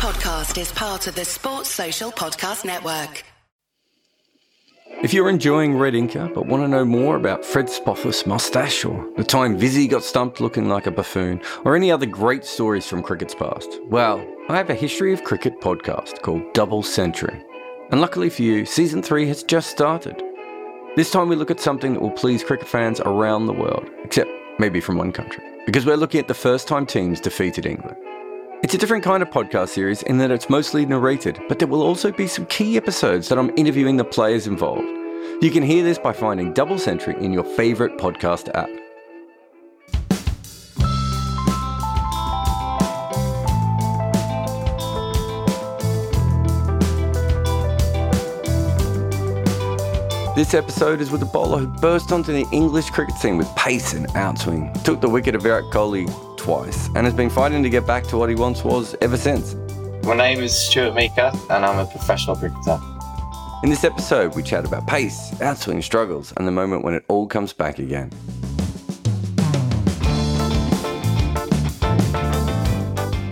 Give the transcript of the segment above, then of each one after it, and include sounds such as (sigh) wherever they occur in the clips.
podcast is part of the Sports Social Podcast Network. If you're enjoying Red Inker but want to know more about Fred Spofforth's mustache or the time Vizzy got stumped looking like a buffoon or any other great stories from cricket's past, well, I have a history of cricket podcast called Double Century. And luckily for you, season 3 has just started. This time we look at something that will please cricket fans around the world, except maybe from one country, because we're looking at the first time teams defeated England. It's a different kind of podcast series in that it's mostly narrated, but there will also be some key episodes that I'm interviewing the players involved. You can hear this by finding Double Century in your favourite podcast app. This episode is with a bowler who burst onto the English cricket scene with pace and outswing, took the wicket of Virat Kohli twice, and has been fighting to get back to what he once was ever since. My name is Stuart Meaker, and I'm a professional cricketer. In this episode, we chat about pace, outswing struggles, and the moment when it all comes back again.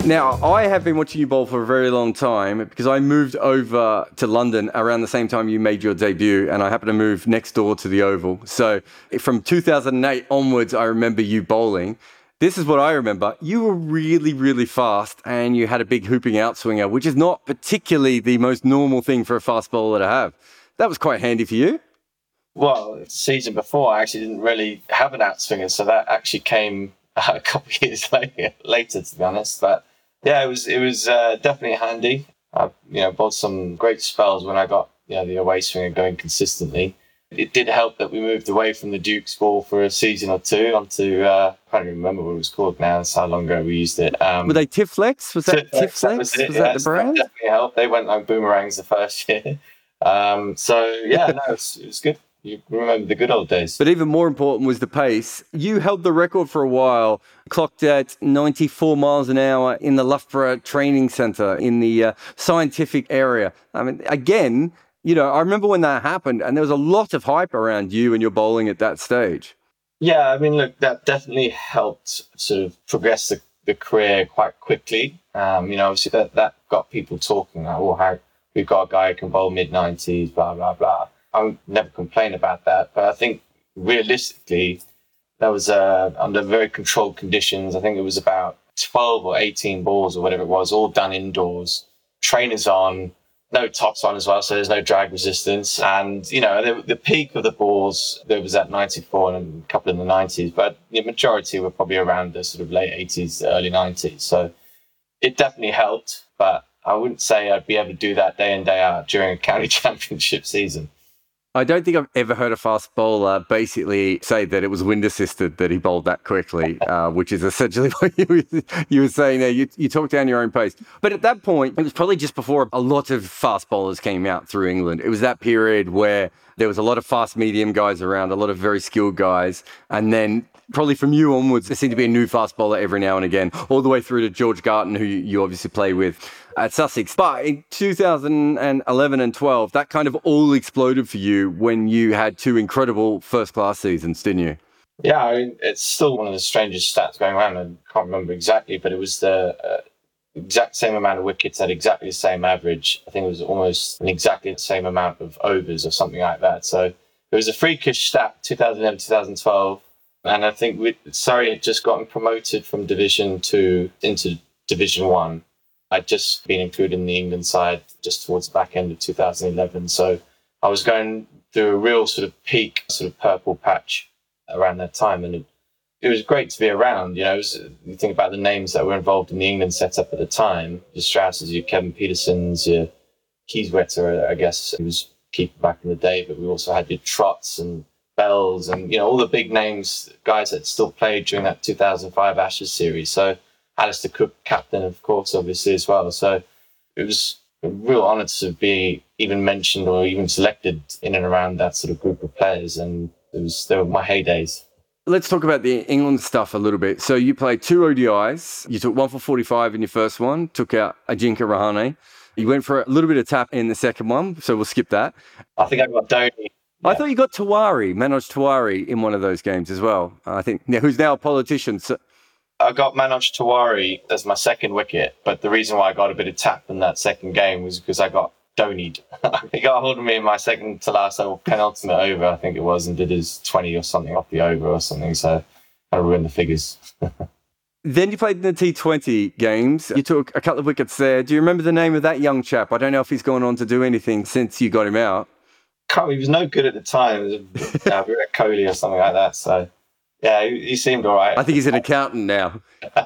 Now, I have been watching you bowl for a very long time because I moved over to London around the same time you made your debut, and I happened to move next door to the Oval. So, from 2008 onwards, I remember you bowling. This is what I remember. You were really, really fast, and you had a big hooping outswinger, which is not particularly the most normal thing for a fast bowler to have. That was quite handy for you. Well, the season before, I actually didn't really have an outswinger, so that actually came (laughs) a couple of years (laughs) later, later to be honest. But yeah, it was it was uh, definitely handy. I you know bought some great spells when I got you know the away swinger going consistently. It did help that we moved away from the Duke's ball for a season or two onto uh, I can't even remember what it was called now. That's how long ago we used it. Um, Were they Tiflex? Was that Tiflex? Tiflex? That was, was that the brand? That definitely helped. They went like boomerangs the first (laughs) year. Um, so yeah, no, it was, it was good. You remember the good old days. But even more important was the pace. You held the record for a while, clocked at 94 miles an hour in the Loughborough Training Centre in the uh, scientific area. I mean, again, you know, I remember when that happened, and there was a lot of hype around you and your bowling at that stage. Yeah, I mean, look, that definitely helped sort of progress the, the career quite quickly. Um, you know, obviously that, that got people talking, like, oh, how we've got a guy who can bowl mid 90s, blah, blah, blah. I never complain about that. But I think realistically, that was uh, under very controlled conditions. I think it was about 12 or 18 balls or whatever it was, all done indoors, trainers on, no tops on as well, so there's no drag resistance. And, you know, the, the peak of the balls, there was at 94 and a couple in the 90s, but the majority were probably around the sort of late 80s, early 90s. So it definitely helped, but I wouldn't say I'd be able to do that day in, day out during a county (laughs) championship season. I don't think I've ever heard a fast bowler basically say that it was wind assisted that he bowled that quickly, (laughs) uh, which is essentially (laughs) what you were, you were saying there. You, you talk down your own pace. But at that point, it was probably just before a lot of fast bowlers came out through England. It was that period where there was a lot of fast medium guys around, a lot of very skilled guys. And then probably from you onwards, there seemed to be a new fast bowler every now and again, all the way through to George Garton, who you obviously play with at Sussex. But in 2011 and 12, that kind of all exploded for you when you had two incredible first class seasons, didn't you? Yeah, I mean, it's still one of the strangest stats going around. I can't remember exactly, but it was the uh, exact same amount of wickets at exactly the same average. I think it was almost an exactly the same amount of overs or something like that. So it was a freakish stat, 2011, 2012. And I think we, Surrey had just gotten promoted from Division Two into Division One. I'd just been included in the England side just towards the back end of 2011. So I was going through a real sort of peak, sort of purple patch around that time. And it, it was great to be around. You know, was, you think about the names that were involved in the England setup at the time your Strausses, your Kevin Pietersen's, your Kieswetter, I guess, he was keeper back in the day. But we also had your Trots and Bells and, you know, all the big names, guys that still played during that 2005 Ashes series. So Alastair Cook, captain, of course, obviously as well. So it was a real honour to be even mentioned or even selected in and around that sort of group of players, and it was they were my heydays. Let's talk about the England stuff a little bit. So you played two ODIs. You took one for 45 in your first one, took out Ajinkya Rahane. You went for a little bit of tap in the second one, so we'll skip that. I think I got Dhoni. I thought you got Tawari, Manoj Tawari, in one of those games as well. I think who's now a politician. So I got Manoj Tiwari as my second wicket, but the reason why I got a bit of tap in that second game was because I got Dhoni'd. (laughs) he got hold of me in my second to last over, penultimate over, I think it was, and did his 20 or something off the over or something. So I ruined the figures. (laughs) then you played in the T20 games. You took a couple of wickets there. Do you remember the name of that young chap? I don't know if he's gone on to do anything since you got him out. He was no good at the time. It was uh, (laughs) Kohli or something like that. So yeah, he, he seemed all right. I think he's an accountant now. (laughs)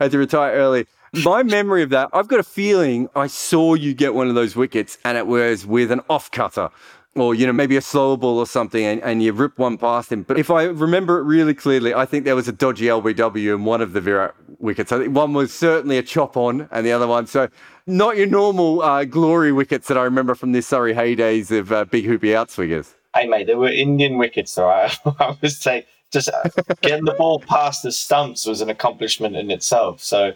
Had to retire early. My memory of that, I've got a feeling I saw you get one of those wickets and it was with an off cutter or, you know, maybe a slow ball or something and, and you rip one past him. But if I remember it really clearly, I think there was a dodgy LBW in one of the Virat wickets. I think one was certainly a chop on and the other one. So not your normal uh, glory wickets that I remember from the Surrey heydays of uh, big hoopy outswingers. Hey, mate, they were Indian wickets, all right? (laughs) I was saying just getting the ball past the stumps was an accomplishment in itself. So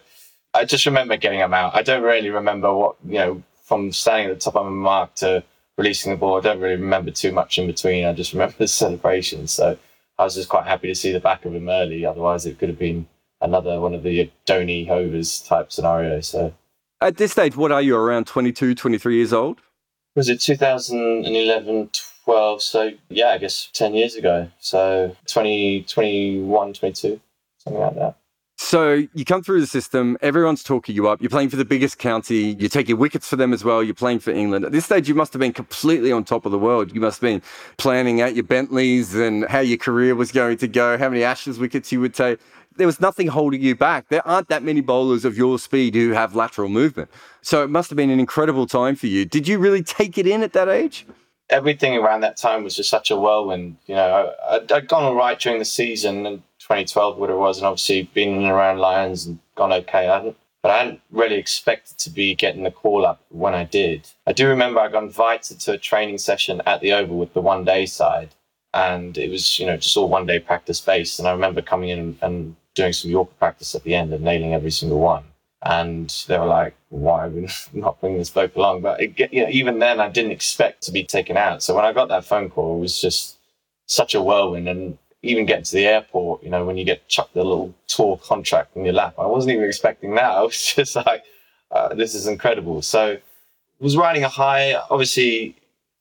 I just remember getting them out. I don't really remember what, you know, from standing at the top of my mark to releasing the ball. I don't really remember too much in between. I just remember (laughs) the celebration. So I was just quite happy to see the back of him early. Otherwise, it could have been another one of the Dhoni Hovers type scenario. So at this stage, what are you around 22, 23 years old? Was it 2011, 12. So, yeah, I guess 10 years ago. So 20, 21, 22, something like that. So you come through the system, everyone's talking you up. You're playing for the biggest county. You're taking wickets for them as well. You're playing for England. At this stage, you must have been completely on top of the world. You must have been planning out your Bentleys and how your career was going to go, how many Ashes wickets you would take. There was nothing holding you back. There aren't that many bowlers of your speed who have lateral movement. So it must have been an incredible time for you. Did you really take it in at that age? Everything around that time was just such a whirlwind. You know, I, had gone all right during the season in 2012, what it was, and obviously been around Lions and gone okay. I hadn't, but I hadn't really expected to be getting the call up when I did. I do remember I got invited to a training session at the Oval with the one day side, and it was, you know, just all one day practice based. And I remember coming in and doing some Yorker practice at the end and nailing every single one and they were like, "Why we (laughs) not bringing this bloke along?" But it, you know, even then, I didn't expect to be taken out. So when I got that phone call, it was just such a whirlwind. And even getting to the airport, you know, when you get chucked the little tour contract in your lap, I wasn't even expecting that. (laughs) I was just like, uh, "This is incredible." So was riding a high. Obviously,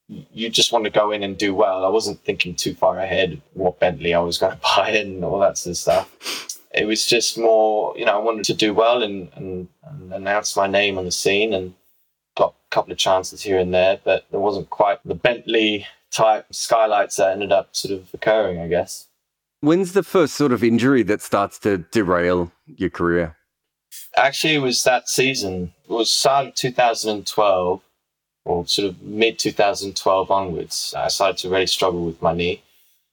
you just want to go in and do well. I wasn't thinking too far ahead what Bentley I was going (laughs) to buy and all that sort of stuff it was just more, you know, I wanted to do well and, and, and announce my name on the scene and got a couple of chances here and there, but there wasn't quite the Bentley type skylights that ended up sort of occurring, I guess. When's the first sort of injury that starts to derail your career? Actually, it was that season. It was start of 2012 or sort of mid 2012 onwards. I started to really struggle with my knee.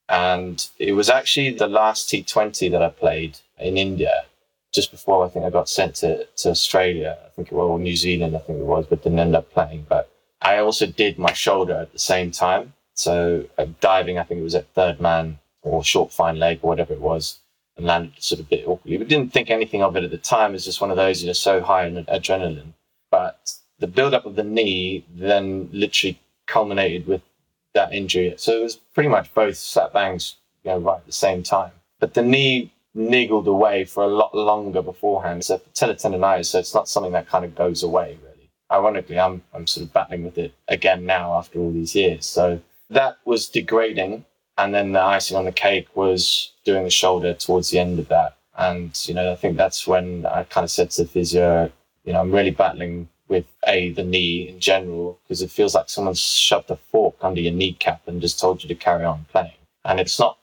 And it was actually the last T20 that I played in India just before I think I got sent to, to Australia. I think it was, New Zealand, I think it was, but didn't end up playing. But I also did my shoulder at the same time. So uh, diving, I think it was at third man or short fine leg or whatever it was, and landed sort of a bit awkwardly. But didn't think anything of it at the time. It's just one of those, you know, so high in adrenaline. But the build up of the knee then literally culminated with that injury. So it was pretty much both slap bangs, you know, right at the same time. But the knee niggled away for a lot longer beforehand. It's So patella tendonitis, so it's not something that kind of goes away really. Ironically, I'm I'm sort of battling with it again now after all these years. So that was degrading. And then the icing on the cake was doing the shoulder towards the end of that. And, you know, I think that's when I kind of said to the physio, you know, I'm really battling with a the knee in general because it feels like someone's shoved a fork under your kneecap and just told you to carry on playing. And it's not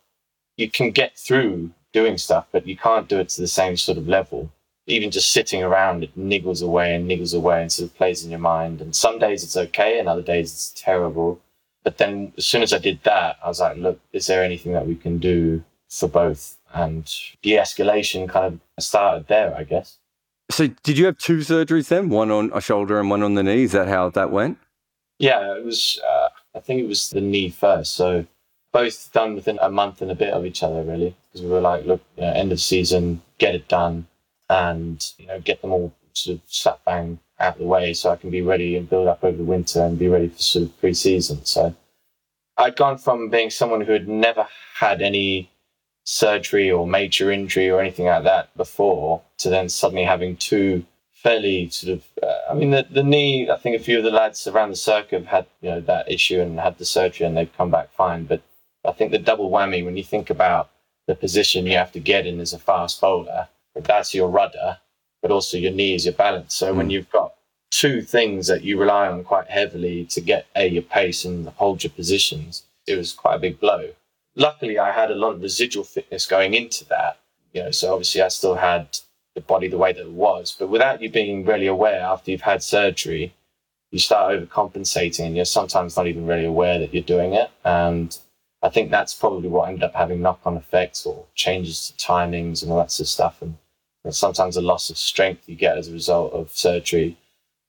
you can get through doing stuff, but you can't do it to the same sort of level. Even just sitting around, it niggles away and niggles away and sort of plays in your mind. And some days it's okay, and other days it's terrible. But then as soon as I did that, I was like, look, is there anything that we can do for both? And de escalation kind of started there, I guess. So, did you have two surgeries then? One on a shoulder and one on the knee? Is that how that went? Yeah, it was. Uh, I think it was the knee first. So, both done within a month and a bit of each other, really, because we were like, look, you know, end of season, get it done, and you know, get them all sort of slap bang out of the way, so I can be ready and build up over the winter and be ready for sort of pre-season. So, I'd gone from being someone who had never had any surgery or major injury or anything like that before to then suddenly having two fairly sort of uh, I mean the, the knee I think a few of the lads around the circuit have had you know that issue and had the surgery and they've come back fine. But I think the double whammy when you think about the position you have to get in as a fast bowler that's your rudder but also your knee is your balance. So mm. when you've got two things that you rely on quite heavily to get a your pace and hold your positions it was quite a big blow luckily I had a lot of residual fitness going into that. You know, so obviously I still had the body the way that it was, but without you being really aware after you've had surgery, you start overcompensating and you're sometimes not even really aware that you're doing it. And I think that's probably what ended up having knock on effects or changes to timings and all that sort of stuff. And, and sometimes a loss of strength you get as a result of surgery.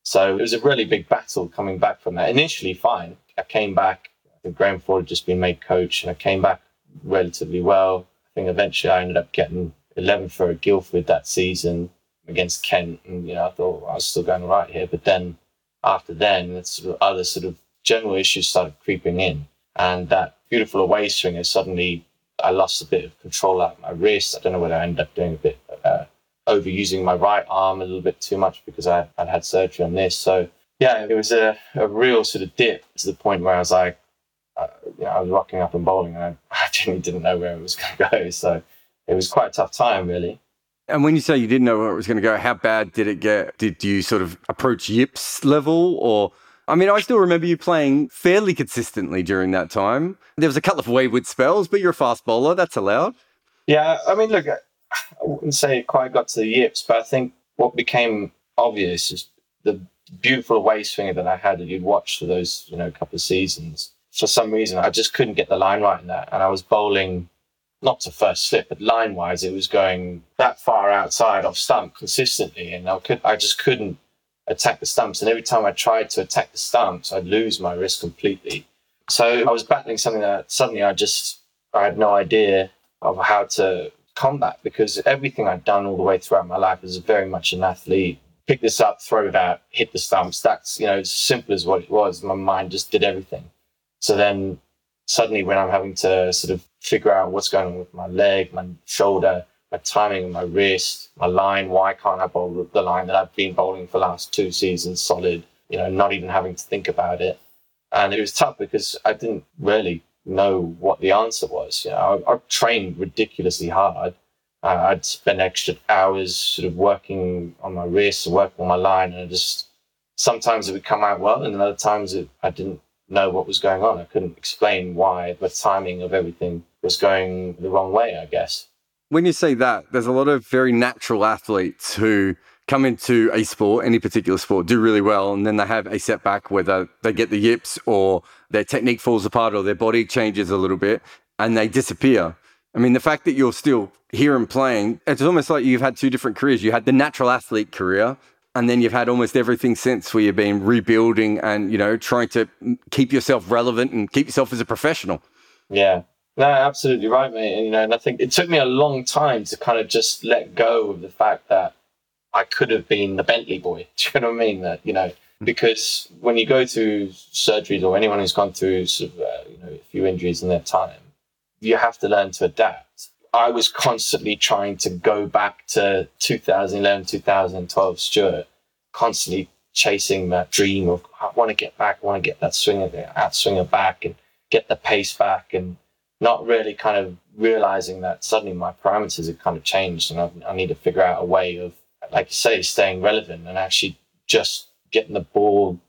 So it was a really big battle coming back from that. Initially, fine. I came back Graham Ford had just been made coach, and I came back relatively well. I think eventually I ended up getting 11 for a Guildford that season against Kent, and you know I thought well, I was still going right here. But then after then, sort of other sort of general issues started creeping in, and that beautiful away swing, swinger suddenly I lost a bit of control out of my wrist. I don't know whether I ended up doing a bit uh, overusing my right arm a little bit too much because I, I'd had surgery on this. So yeah, it was a, a real sort of dip to the point where I was like, I was rocking up and bowling and I, (laughs) genuinely didn't know where it was going to go. So it was quite a tough time, really. And when you say you didn't know where it was going to go, how bad did it get? Did you sort of approach yips level or? I mean, I still remember you playing fairly consistently during that time. There was a couple of wayward spells, but you're a fast bowler. That's allowed. Yeah, I mean, look, I wouldn't say it quite got to the yips, but I think what became obvious is the beautiful away swinger that I had that you'd watched for those, you know, couple of seasons for some reason, I just couldn't get the line right in that. And I was bowling not to first slip, but line wise, it was going that far outside off stump consistently. And I, could, I just couldn't attack the stumps. And every time I tried to attack the stumps, I'd lose my wrist completely. So I was battling something that suddenly I just, I had no idea of how to combat because everything I'd done all the way throughout my life was very much an athlete. Pick this up, throw it out, hit the stumps. That's, you know, as simple as what it was. My mind just did everything. So then suddenly when I'm having to sort of figure out what's going on with my leg, my shoulder, my timing, my wrist, my line, why can't I bowl the line that I've been bowling for the last two seasons solid, you know, not even having to think about it. And it was tough because I didn't really know what the answer was. You know, I, I trained ridiculously hard. I'd spend extra hours sort of working on my wrist, working on my line, and I just sometimes it would come out well, and then other times it, I didn't know what was going on. I couldn't explain why the timing of everything was going the wrong way, I guess. When you say that, there's a lot of very natural athletes who come into a sport, any particular sport, do really well, and then they have a setback, whether they get the yips or their technique falls apart or their body changes a little bit and they disappear. I mean, the fact that you're still here and playing, it's almost like you've had two different careers. You had the natural athlete career, and then you've had almost everything since where you've been rebuilding and you know trying to keep yourself relevant and keep yourself as a professional. Yeah. No absolutely right mate. And, you know and i think it took me a long time to kind of just let go of the fact that i could have been the bentley boy. (laughs) Do you know what i mean? That you know because when you go through surgeries or anyone who's gone through sort of, uh, you know a few injuries in their time you have to learn to adapt I was constantly trying to go back to 2011, 2012 Stuart, constantly chasing that dream of I want to get back, I want to get that swinger, out swinger back and get the pace back and not really kind of realizing that suddenly my parameters have kind of changed and I, I need to figure out a way of, like you say, staying relevant and actually just getting the ball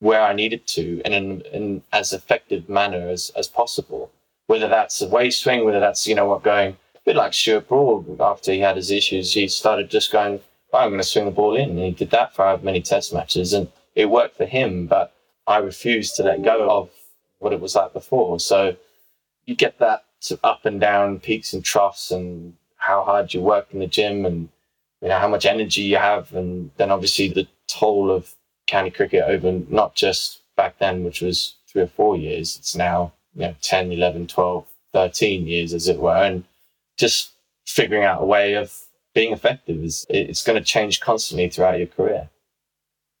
where I needed to in an in as effective manner as, as possible. Whether that's a way swing, whether that's, you know what, going bit like Stuart Broad after he had his issues, he started just going, I'm going to swing the ball in. And he did that for many test matches and it worked for him, but I refused to let go of what it was like before. So you get that sort of up and down peaks and troughs and how hard you work in the gym and you know how much energy you have and then obviously the toll of county cricket over not just back then which was three or four years it's now you know 10 11 12 13 years as it were and just figuring out a way of being effective is it's going to change constantly throughout your career.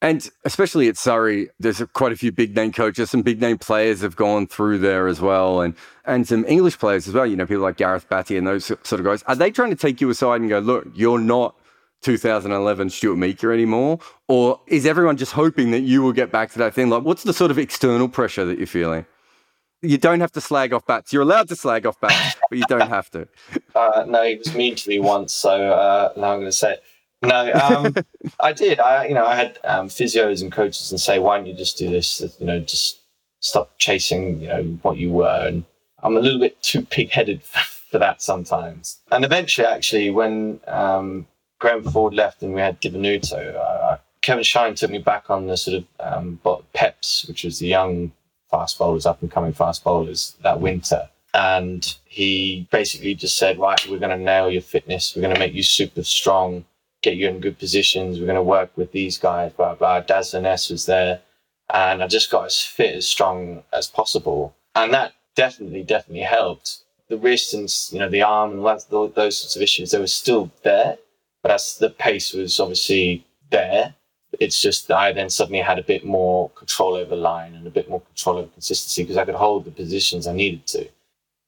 And especially at Surrey, there's quite a few big name coaches, some big name players have gone through there as well, and and some English players as well. You know, people like Gareth Batty and those sort of guys. Are they trying to take you aside and go, look, you're not 2011 Stuart Meaker anymore, or is everyone just hoping that you will get back to that thing? Like, what's the sort of external pressure that you're feeling? You don't have to slag off bats. You're allowed to slag off bats, but you don't have to. (laughs) Uh, no, he was mean to me once, so uh, now I'm going to say it. No, um, (laughs) I did. I, you know, I had um, physios and coaches and say, "Why don't you just do this? You know, just stop chasing, you know, what you were." And I'm a little bit too pig-headed (laughs) for that sometimes. And eventually, actually, when um, Graham Ford left and we had Di Venuto, uh, Kevin Shine took me back on the sort of um, Peps, which was the young fast bowlers, up and coming fast bowlers that winter. And he basically just said, right, we're going to nail your fitness. We're going to make you super strong get you in good positions. We're going to work with these guys, blah, blah. Daz Ness was there. And I just got as fit, as strong as possible. And that definitely, definitely helped. The wrist and, you know, the arm and those sorts of issues, they were still there. But as the pace was obviously there, it's just that I then suddenly had a bit more control over line and a bit more control over consistency because I could hold the positions I needed to.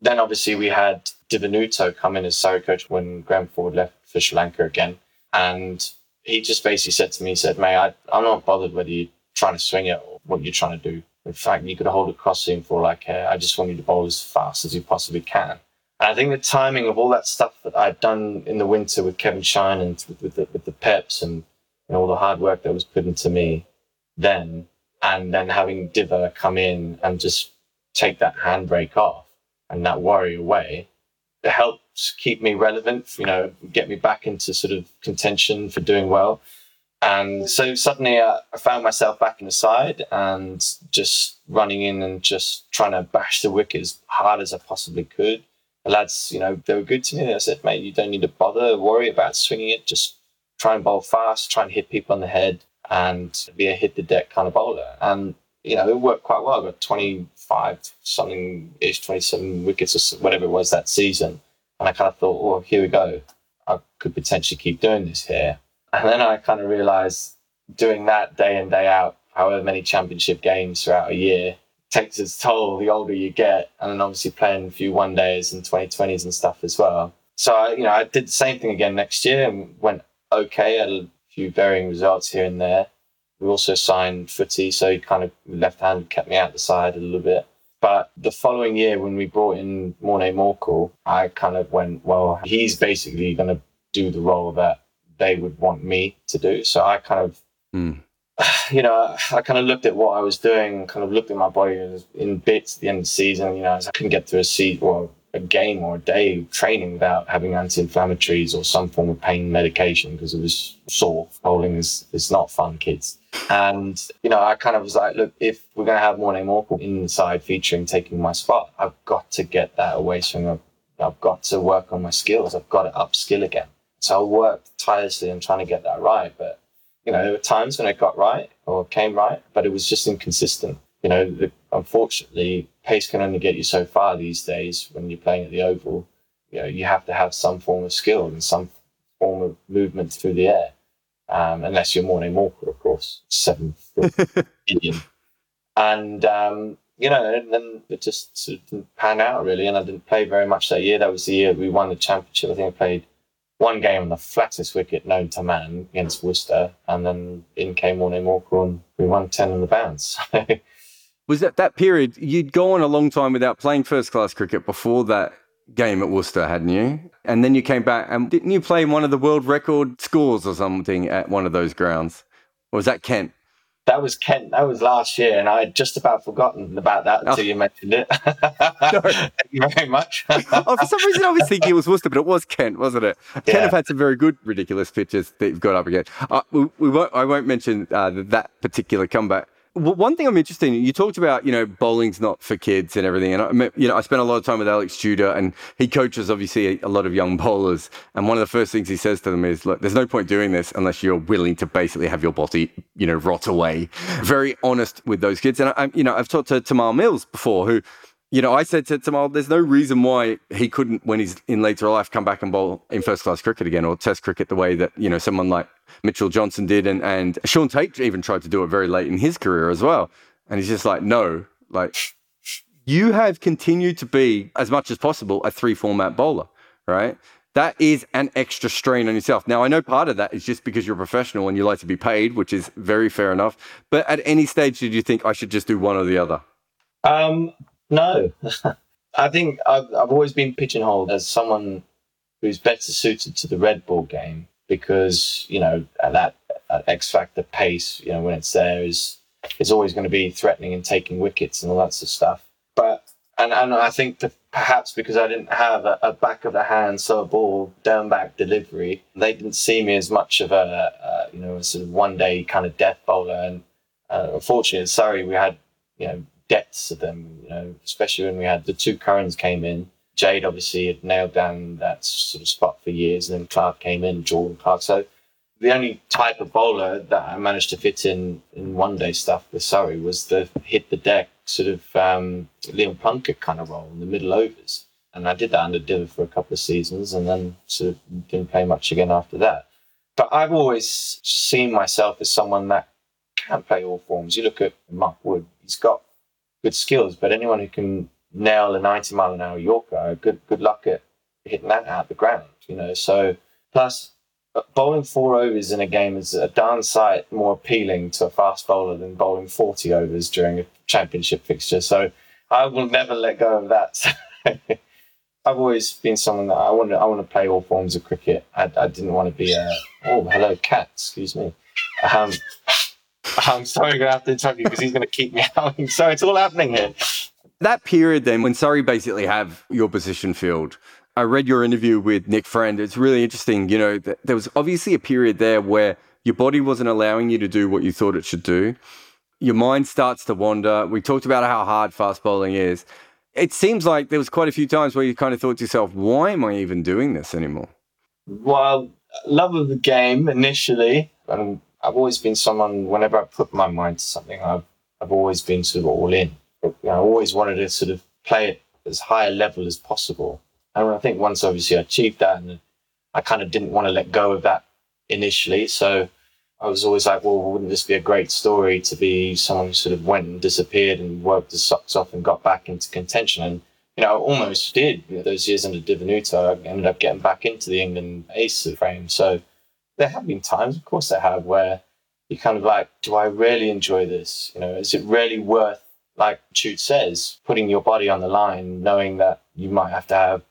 Then obviously we had Di Venuto come in as Surrey coach when Graham Ford left for Sri Lanka again. And he just basically said to me, he said, mate, I, I'm not bothered whether you're trying to swing it or what you're trying to do. In fact, you could hold a crossing for like, I just want you to bowl as fast as you possibly can. And I think the timing of all that stuff that I'd done in the winter with Kevin Shine and with, with, the, with the peps and know, all the hard work that was put into me then, and then having Diva come in and just take that handbrake off and that worry away, it helped keep me relevant, you know, get me back into sort of contention for doing well. And so suddenly uh, I found myself back in the side and just running in and just trying to bash the wicket as hard as I possibly could. The lads, you know, they were good to me. I said, mate, you don't need to bother, worry about swinging it. Just try and bowl fast, try and hit people on the head and be a hit the deck kind of bowler. And, you know, it worked quite well. I got 25 something ish, 27 wickets or whatever it was that season. And I kind of thought, well, here we go. I could potentially keep doing this here. And then I kind of realized doing that day in, day out, however many championship games throughout a year, takes its toll the older you get. And then obviously playing a few one days and 2020s and stuff as well. So, I, you know, I did the same thing again next year and went okay. Had a few varying results here and there. We also signed Footy, so he kind of left hand kept me out the side a little bit. But the following year, when we brought in Morne Morkel, I kind of went, well, he's basically going to do the role that they would want me to do. So I kind of, mm. (sighs) you know, I kind of looked at what I was doing, kind of looked at my body in bits at the end of the season. You know, I couldn't get through a season or a game or a day of training without having anti-inflammatories or some form of pain medication because it was sore. Bowling is, is not fun, kids. And, you know, I kind of was like, look, if we're going to have Morne Morkel inside featuring taking my spot, I've got to get that away swing. I've, I've got to work on my skills. I've got to upskill again. So I worked tirelessly on trying to get that right. But, you know, there were times when it got right or came right, but it was just inconsistent. You know, the, unfortunately, pace can only get you so far these days when you're playing at the Oval. You know, you have to have some form of skill and some form of movement through the air um, unless you're Morne Morkel, of course, seven (laughs) billion. And, um, you know, and then it just sort of didn't pan out really. And I didn't play very much that year. That was the year we won the championship. I think I played one game on the flattest wicket known to man against Worcester. And then in came Morne Morkel and we won 10 in the bounce. (laughs) was that that period, you'd gone a long time without playing first class cricket before that game at Worcester, hadn't you? And then you came back and didn't you play in one of the world record scores or something at one of those grounds? Or was that Kent? That was Kent. That was last year, and I had just about forgotten about that until oh. you mentioned it. (laughs) Thank you very much. (laughs) oh, for some reason, I was thinking it was Worcester, but it was Kent, wasn't it? Yeah. Kent have had some very good, ridiculous pitches that you've got up against. Uh, we, we, won't, I won't mention uh, that particular comeback one thing I'm interested in, you talked about, you know, bowling's not for kids and everything. And, I, you know, I spent a lot of time with Alex Tudor and he coaches, obviously, a lot of young bowlers. And one of the first things he says to them is, look, there's no point doing this unless you're willing to basically have your body, you know, rot away. Very honest with those kids. And, I, you know, I've talked to Tymal Mills before, who You know, I said to Tymal, there's no reason why he couldn't, when he's in later life, come back and bowl in first class cricket again or test cricket the way that, you know, someone like Mitchell Johnson did. And, and Shaun Tait even tried to do it very late in his career as well. And he's just like, no, like, you have continued to be, as much as possible, a three format bowler, right? That is an extra strain on yourself. Now, I know part of that is just because you're a professional and you like to be paid, which is very fair enough. But at any stage, did you think I should just do one or the other? Um, no, (laughs) I think I've, I've always been pigeonholed as someone who's better suited to the red ball game because you know at that at X factor pace, you know when it's there is is always going to be threatening and taking wickets and all that sort of stuff. But and and I think that perhaps because I didn't have a, a back of the hand slow ball down back delivery, they didn't see me as much of a, a you know a sort of one day kind of death bowler. And uh, unfortunately, sorry, we had you know depths of them, you know, especially when we had the two Currans came in. Jade obviously had nailed down that sort of spot for years, and then Clark came in, Jordan Clark. So the only type of bowler that I managed to fit in in one day stuff with Surrey was the hit the deck sort of um, Liam Plunkett kind of role in the middle overs. And I did that under Diva for a couple of seasons and then sort of didn't play much again after that. But I've always seen myself as someone that can play all forms. You look at Mark Wood, he's got good skills, but anyone who can nail a 90 mile an hour Yorker, good good luck at hitting that out the ground, you know. So plus bowling four overs in a game is a darn sight more appealing to a fast bowler than bowling 40 overs during a championship fixture. So I will never let go of that. (laughs) I've always been someone that I want to I want to play all forms of cricket. I, I didn't want to be a oh hello cat excuse me. Um, (laughs) I'm sorry, I'm going to have to interrupt you because he's going to keep (laughs) me howling. So it's all happening here. That period then, when Surrey basically have your position filled, I read your interview with Nick Friend. It's really interesting. You know, there was obviously a period there where your body wasn't allowing you to do what you thought it should do. Your mind starts to wander. We talked about how hard fast bowling is. It seems like there was quite a few times where you kind of thought to yourself, why am I even doing this anymore? Well, love of the game initially. And I've always been someone, whenever I put my mind to something, I've, I've always been sort of all in. You know, I always wanted to sort of play it as high a level as possible. And I think once obviously I achieved that, and I kind of didn't want to let go of that initially. So I was always like, well, wouldn't this be a great story to be someone who sort of went and disappeared and worked his socks off and got back into contention? And, you know, I almost did. Those years under Di Venuto, I ended up getting back into the England ace frame. So there have been times, of course, there have, where you're kind of like, do I really enjoy this? You know, is it really worth, like Jude says, putting your body on the line, knowing that you might have to have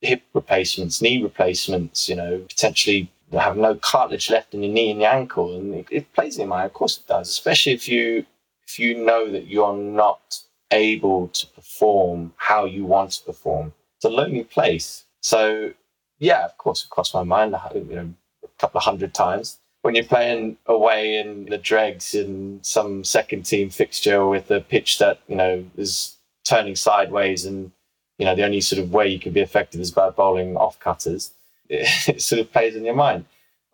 hip replacements, knee replacements, you know, potentially have no cartilage left in your knee and your ankle. And it, it plays in your mind, of course it does, especially if you if you know that you're not able to perform how you want to perform. It's a lonely place. So yeah, of course it crossed my mind, you know, couple of hundred times. When you're playing away in the dregs in some second team fixture with a pitch that, you know, is turning sideways and you know, the only sort of way you can be effective is by bowling off cutters. It, (laughs) it sort of plays in your mind.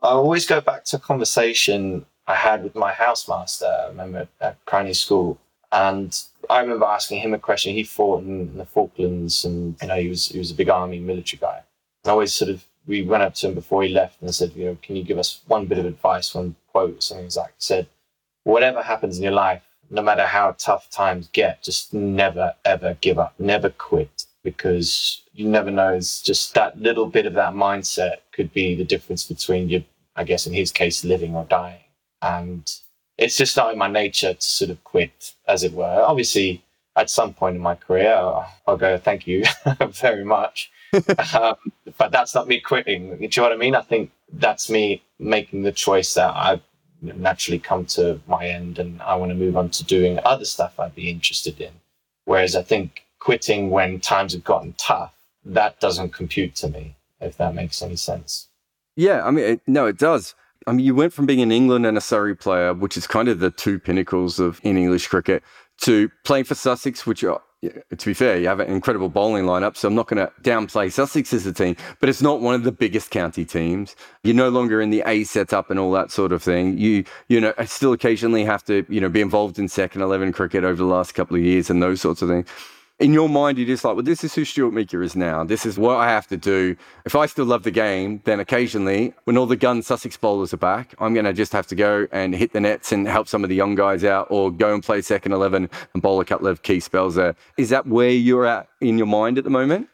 I always go back to a conversation I had with my housemaster, I remember at Cranleigh School. And I remember asking him a question. He fought in the Falklands and, you know, he was, he was a big army military guy. I always sort of, we went up to him before he left and said, you know, can you give us one bit of advice, one quote, something like He said, whatever happens in your life, no matter how tough times get, just never, ever give up, never quit because you never know. It's just that little bit of that mindset could be the difference between you, I guess, in his case, living or dying. And it's just not in my nature to sort of quit, as it were. Obviously, at some point in my career, I'll go, thank you (laughs) very much. Um, but that's not me quitting. Do you know what I mean? I think that's me making the choice that I've naturally come to my end and I want to move on to doing other stuff I'd be interested in. Whereas I think quitting when times have gotten tough, that doesn't compute to me, if that makes any sense. Yeah, I mean, it, no, it does. I mean, you went from being an England and a Surrey player, which is kind of the two pinnacles of in English cricket, to playing for Sussex, which are to be fair, you have an incredible bowling lineup, so I'm not going to downplay Sussex as a team, but it's not one of the biggest county teams. You're no longer in the A setup and all that sort of thing. You, you know, I still occasionally have to, you know, be involved in second 11 cricket over the last couple of years and those sorts of things in your mind, you're just like, well, this is who Stuart Meaker is now. This is what I have to do. If I still love the game, then occasionally, when all the gun Sussex bowlers are back, I'm going to just have to go and hit the nets and help some of the young guys out or go and play second 11 and bowl a couple of key spells there. Is that where you're at in your mind at the moment?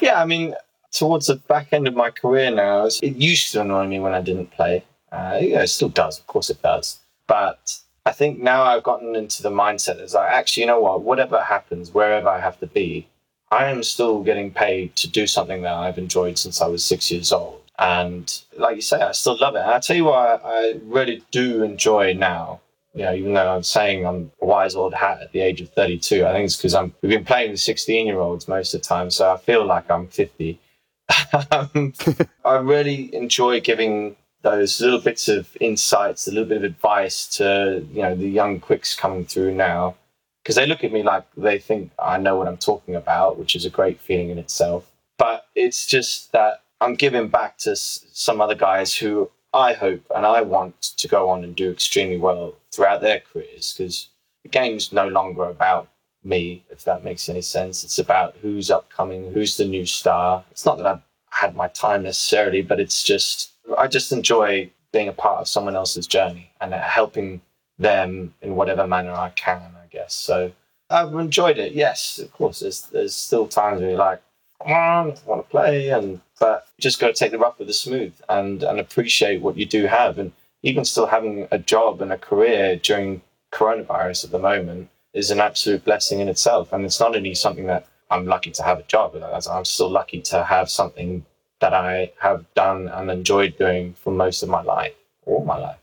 Yeah, I mean, towards the back end of my career now, it used to annoy me when I didn't play. Uh, yeah, it still does. Of course it does. But I think now I've gotten into the mindset as I actually, you know what, whatever happens, wherever I have to be, I am still getting paid to do something that I've enjoyed since I was six years old. And like you say, I still love it. And I tell you what, I really do enjoy now. You know, even though I'm saying I'm a wise old hat at the age of 32, I think it's because I'm we've been playing with 16 year olds most of the time, so I feel like I'm 50. (laughs) um, (laughs) I really enjoy giving those little bits of insights, a little bit of advice to you know the young quicks coming through now, because they look at me like they think I know what I'm talking about, which is a great feeling in itself. But it's just that I'm giving back to some other guys who I hope and I want to go on and do extremely well throughout their careers, because the game's no longer about me, if that makes any sense. It's about who's upcoming, who's the new star. It's not that I've had my time necessarily, but it's just I just enjoy being a part of someone else's journey and helping them in whatever manner I can, I guess. So I've enjoyed it. Yes, of course. There's there's still times where you're like, on, I want to play, and but just got to take the rough with the smooth and and appreciate what you do have. And even still having a job and a career during coronavirus at the moment is an absolute blessing in itself. And it's not only something that I'm lucky to have a job, I'm still lucky to have something that I have done and enjoyed doing for most of my life, all my life.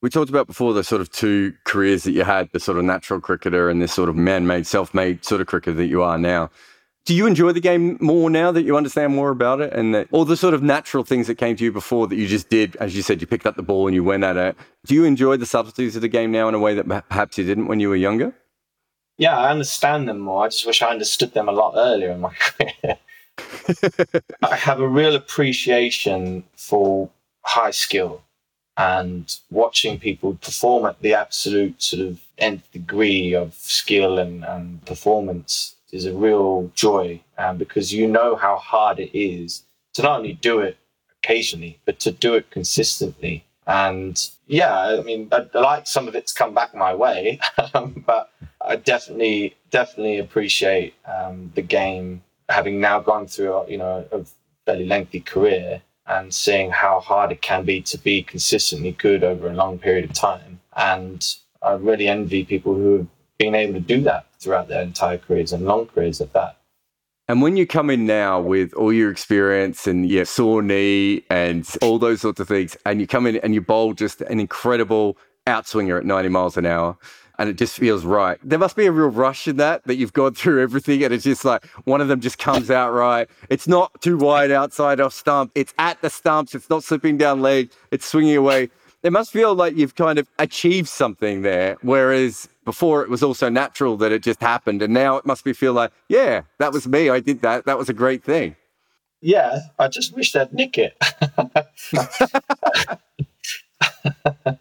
We talked about before the sort of two careers that you had, the sort of natural cricketer and this sort of man made, self made sort of cricketer that you are now. Do you enjoy the game more now that you understand more about it and that all the sort of natural things that came to you before that you just did, as you said, you picked up the ball and you went at it. Do you enjoy the subtleties of the game now in a way that perhaps you didn't when you were younger? Yeah, I understand them more. I just wish I understood them a lot earlier in my (laughs) career. I have a real appreciation for high skill and watching people perform at the absolute sort of nth degree of skill and, and performance is a real joy um, because you know how hard it is to not only do it occasionally, but to do it consistently. And yeah, I mean, I'd like some of it to come back my way, (laughs) but I definitely, definitely appreciate um, the game having now gone through you know a fairly lengthy career and seeing how hard it can be to be consistently good over a long period of time. And I really envy people who have been able to do that throughout their entire careers and long careers at that. And when you come in now with all your experience and your sore knee and all those sorts of things, and you come in and you bowl just an incredible outswinger at 90 miles an hour, and it just feels right. There must be a real rush in that, that you've gone through everything and it's just like one of them just comes out right. It's not too wide outside of stump. It's at the stumps. It's not slipping down leg. It's swinging away. It must feel like you've kind of achieved something there. Whereas before it was also natural that it just happened. And now it must be feel like, yeah, that was me. I did that. That was a great thing. Yeah, I just wish they'd nick it. (laughs)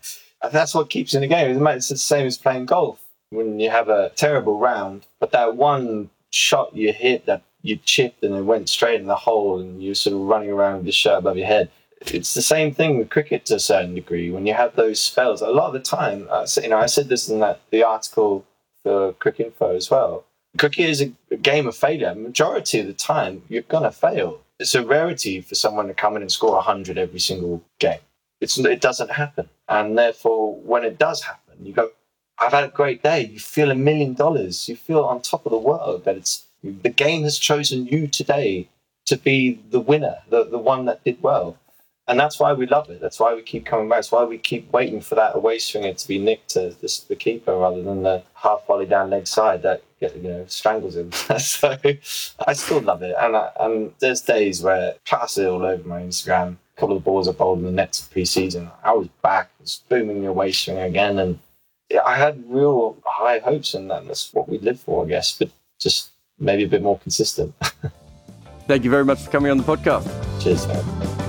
(laughs) that's what keeps you in the game. It's the same as playing golf. When you have a terrible round, but that one shot you hit that you chipped and it went straight in the hole and you're sort of running around with your shirt above your head. It's the same thing with cricket to a certain degree. When you have those spells, a lot of the time, you know, I said this in that the article for Cricket Cricinfo as well. Cricket is a game of failure. Majority of the time, you're gonna fail. It's a rarity for someone to come in and score hundred every single game. It's, it doesn't happen. And therefore, when it does happen, you go, I've had a great day. You feel a million dollars. You feel on top of the world that it's the game has chosen you today to be the winner, the, the one that did well. And that's why we love it. That's why we keep coming back. That's why we keep waiting for that away swinger to be nicked to the, the keeper rather than the half volley down leg side that you know strangles him. (laughs) so I still love it. And, I, and there's days where class it all over my Instagram A couple of balls I bowled in the nets pre-season. I was back, was booming the waist swing again, and I had real high hopes, and that's what we live for, I guess. But just maybe a bit more consistent. (laughs) Thank you very much for coming on the podcast. Cheers. Man.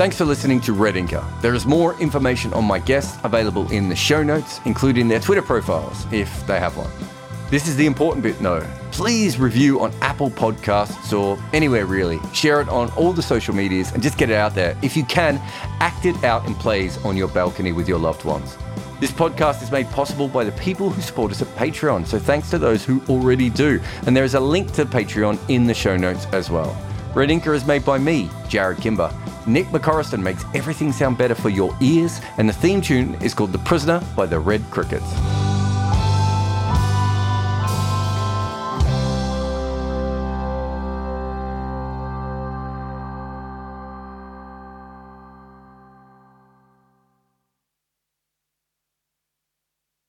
Thanks for listening to Red Inker. There is more information on my guests available in the show notes, including their Twitter profiles, if they have one. This is the important bit though. Please review on Apple Podcasts or anywhere really. Share it on all the social medias and just get it out there. If you can, act it out in plays on your balcony with your loved ones. This podcast is made possible by the people who support us at Patreon, so thanks to those who already do. And there is a link to Patreon in the show notes as well. Red Inker is made by me, Jarrod Kimber. Nick McCorriston makes everything sound better for your ears, and the theme tune is called The Prisoner by the Red Crickets.